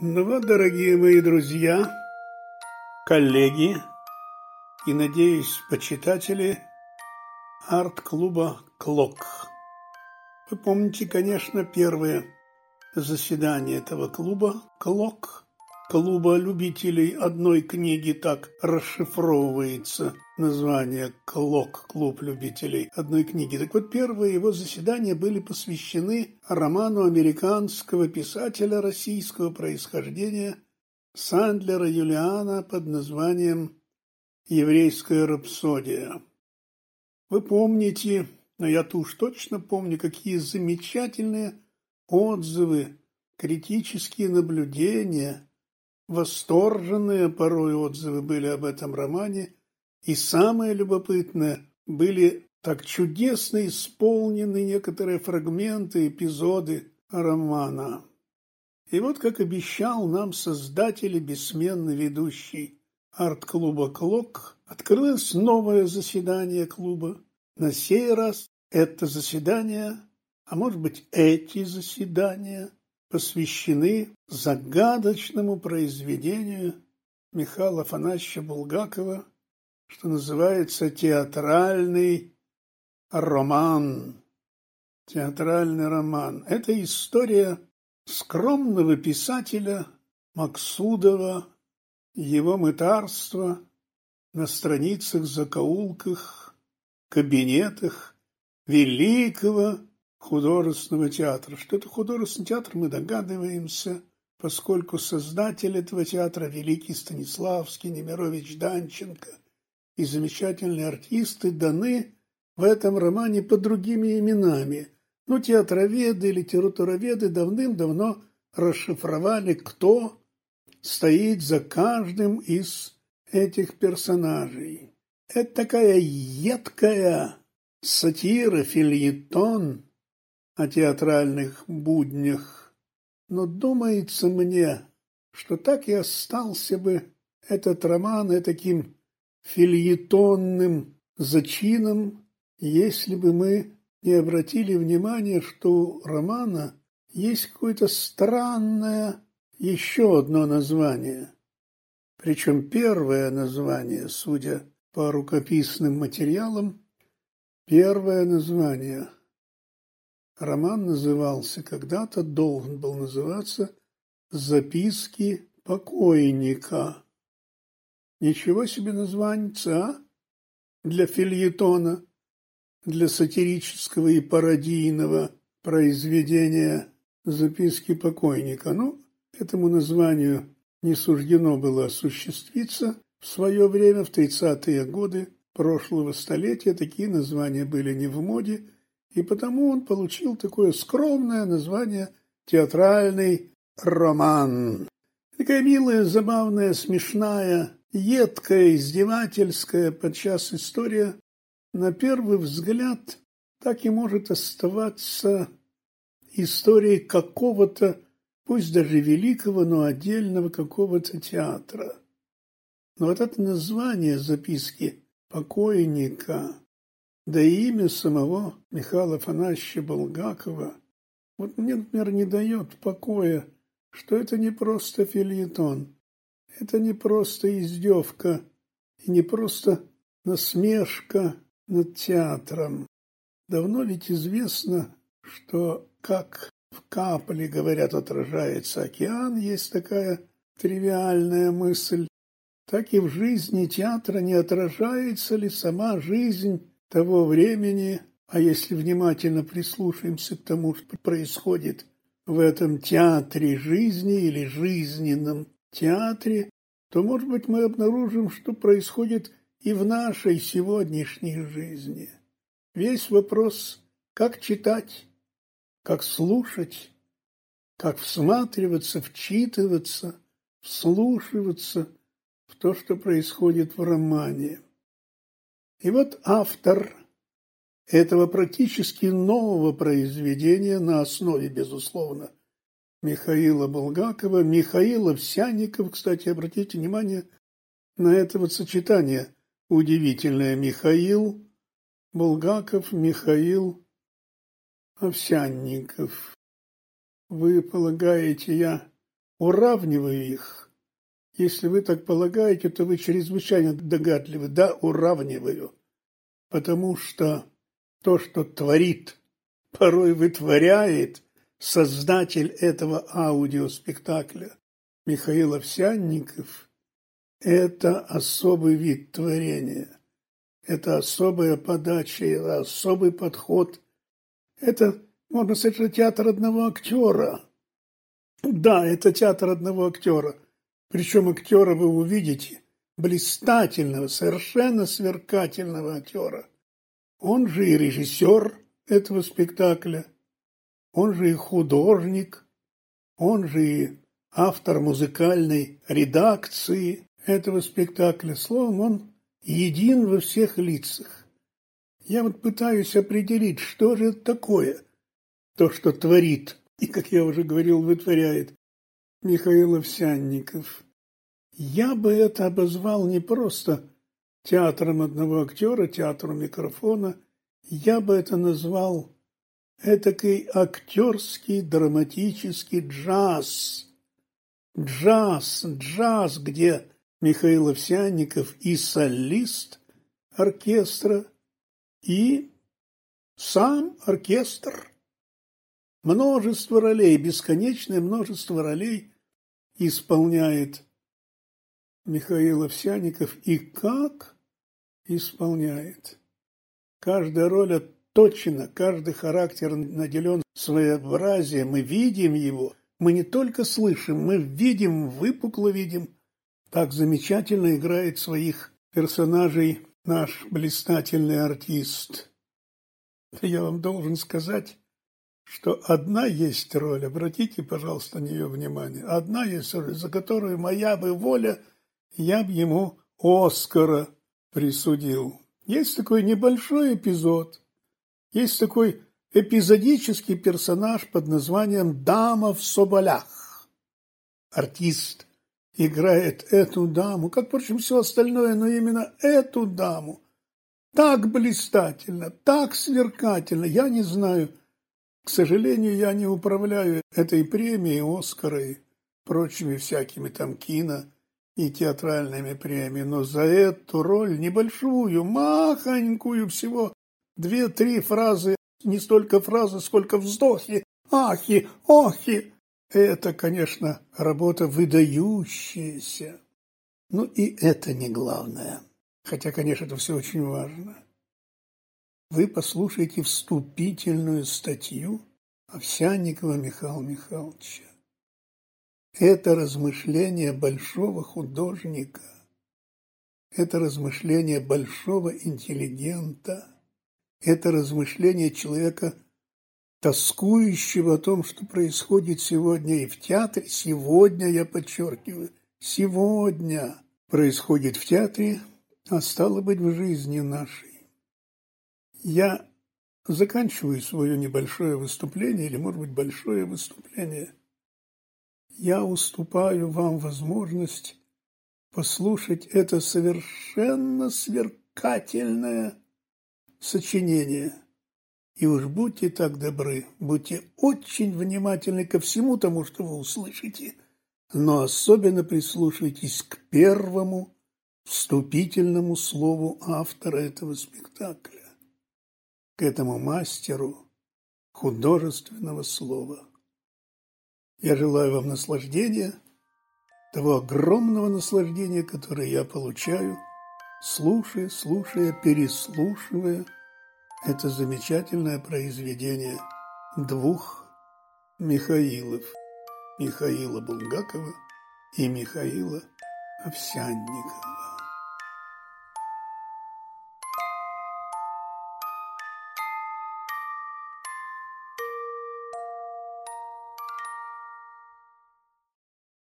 Ну вот, дорогие мои друзья, коллеги и, надеюсь, почитатели арт-клуба «Клок». Вы помните, конечно, первое заседание этого клуба «Клок», клуба любителей одной книги так расшифровывается название «Клок», клуб любителей одной книги. Так вот, первые его заседания были посвящены роману американского писателя российского происхождения Сандлера Юлиана под названием «Еврейская рапсодия». Вы помните, но я-то уж точно помню, какие замечательные отзывы, критические наблюдения – Восторженные порой отзывы были об этом романе, и самое любопытное, были так чудесно исполнены некоторые фрагменты, эпизоды романа. И вот, как обещал нам создатель и бессменно ведущий арт-клуба «Клок», открылось новое заседание клуба. На сей раз это заседание, а может быть эти заседания – посвящены загадочному произведению Михаила Афанасьевича Булгакова, что называется театральный роман. Театральный роман. Это история скромного писателя Максудова, его мытарства на страницах, закоулках, кабинетах великого художественного театра. Что это художественный театр, мы догадываемся, поскольку создатель этого театра великий Станиславский, Немирович Данченко и замечательные артисты даны в этом романе под другими именами. Но театроведы и литературоведы давным-давно расшифровали, кто стоит за каждым из этих персонажей. Это такая едкая сатира, фильетон, о театральных буднях, но думается мне, что так и остался бы этот роман таким фильетонным зачином, если бы мы не обратили внимания, что у романа есть какое-то странное еще одно название. Причем первое название, судя по рукописным материалам, первое название – Роман назывался, когда-то должен был называться «Записки покойника». Ничего себе название, а? Для фильетона, для сатирического и пародийного произведения «Записки покойника». Ну, этому названию не суждено было осуществиться. В свое время, в 30-е годы прошлого столетия, такие названия были не в моде – и потому он получил такое скромное название «театральный роман». Такая милая, забавная, смешная, едкая, издевательская подчас история, на первый взгляд, так и может оставаться историей какого-то, пусть даже великого, но отдельного какого-то театра. Но вот это название записки покойника да и имя самого Михаила Афанасьевича Булгакова вот мне, например, не дает покоя, что это не просто фильетон, это не просто издевка и не просто насмешка над театром. Давно ведь известно, что как в капле, говорят, отражается океан, есть такая тривиальная мысль, так и в жизни театра не отражается ли сама жизнь того времени, а если внимательно прислушаемся к тому, что происходит в этом театре жизни или жизненном театре, то, может быть, мы обнаружим, что происходит и в нашей сегодняшней жизни. Весь вопрос, как читать, как слушать, как всматриваться, вчитываться, вслушиваться в то, что происходит в романе. И вот автор этого практически нового произведения на основе, безусловно, Михаила Булгакова, Михаил Овсянников, кстати, обратите внимание на это вот сочетание удивительное. Михаил Булгаков, Михаил Овсянников. Вы полагаете, я уравниваю их. Если вы так полагаете, то вы чрезвычайно догадливы. Да, уравниваю. Потому что то, что творит, порой вытворяет создатель этого аудиоспектакля Михаил Овсянников, это особый вид творения. Это особая подача, это особый подход. Это, можно сказать, театр одного актера. Да, это театр одного актера. Причем актера вы увидите блистательного, совершенно сверкательного актера. Он же и режиссер этого спектакля, он же и художник, он же и автор музыкальной редакции этого спектакля. Словом, он един во всех лицах. Я вот пытаюсь определить, что же это такое, то, что творит и, как я уже говорил, вытворяет Михаил Овсянников. Я бы это обозвал не просто театром одного актера, театром микрофона. Я бы это назвал этакий актерский драматический джаз. Джаз, джаз, где Михаил Овсянников и солист оркестра, и сам оркестр множество ролей, бесконечное множество ролей исполняет Михаил Овсяников и как исполняет. Каждая роль отточена, каждый характер наделен своеобразием, мы видим его, мы не только слышим, мы видим, выпукло видим. Так замечательно играет своих персонажей наш блистательный артист. Я вам должен сказать, что одна есть роль, обратите, пожалуйста, на нее внимание, одна есть роль, за которую моя бы воля, я бы ему Оскара присудил. Есть такой небольшой эпизод, есть такой эпизодический персонаж под названием «Дама в соболях». Артист играет эту даму, как, впрочем, все остальное, но именно эту даму. Так блистательно, так сверкательно, я не знаю – к сожалению, я не управляю этой премией, Оскара и прочими всякими там кино и театральными премиями, но за эту роль небольшую, махонькую всего, две-три фразы, не столько фразы, сколько вздохи, ахи, охи. Это, конечно, работа выдающаяся. Ну и это не главное. Хотя, конечно, это все очень важно вы послушаете вступительную статью Овсянникова Михаила Михайловича. Это размышление большого художника, это размышление большого интеллигента, это размышление человека, тоскующего о том, что происходит сегодня и в театре. Сегодня, я подчеркиваю, сегодня происходит в театре, а стало быть в жизни нашей. Я заканчиваю свое небольшое выступление, или, может быть, большое выступление. Я уступаю вам возможность послушать это совершенно сверкательное сочинение. И уж будьте так добры, будьте очень внимательны ко всему тому, что вы услышите, но особенно прислушайтесь к первому вступительному слову автора этого спектакля к этому мастеру художественного слова. Я желаю вам наслаждения, того огромного наслаждения, которое я получаю, слушая, слушая, переслушивая это замечательное произведение двух Михаилов, Михаила Булгакова и Михаила Овсянникова.